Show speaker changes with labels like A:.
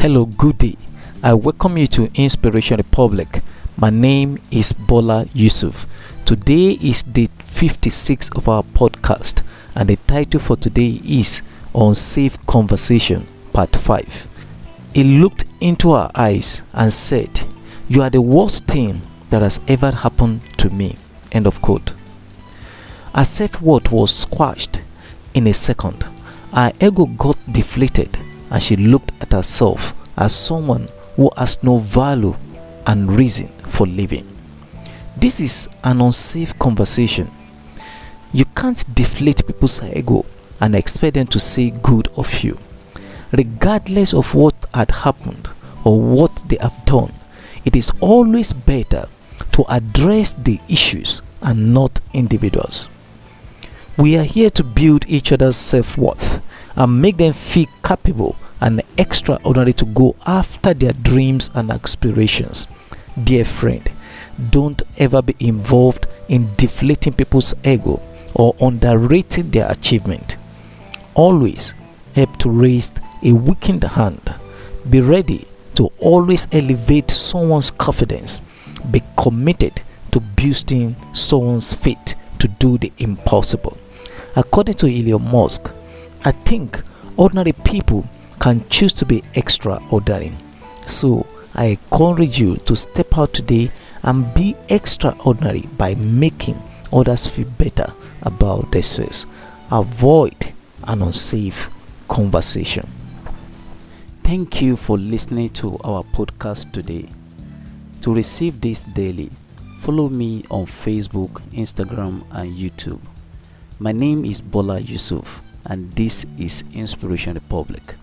A: Hello, good day. I welcome you to Inspiration Republic. My name is Bola Yusuf. Today is day 56 of our podcast, and the title for today is On Safe Conversation, Part 5. He looked into her eyes and said, You are the worst thing that has ever happened to me. End of quote. Her self worth was squashed in a second. Her ego got deflated and she looked at herself as someone who has no value and reason for living. This is an unsafe conversation. You can't deflate people's ego and expect them to say good of you. Regardless of what had happened or what they have done, it is always better to address the issues and not individuals. We are here to build each other's self worth and make them feel capable and extraordinary to go after their dreams and aspirations. Dear friend, don't ever be involved in deflating people's ego or underrating their achievement. Always help to raise a weakened hand. Be ready to always elevate someone's confidence. Be committed to boosting someone's faith to do the impossible. According to Elon Musk, I think ordinary people can choose to be extraordinary. So I encourage you to step out today and be extraordinary by making others feel better about themselves. Avoid an unsafe conversation. Thank you for listening to our podcast today. To receive this daily, follow me on Facebook, Instagram, and YouTube. My name is Bola Yusuf, and this is Inspiration Republic.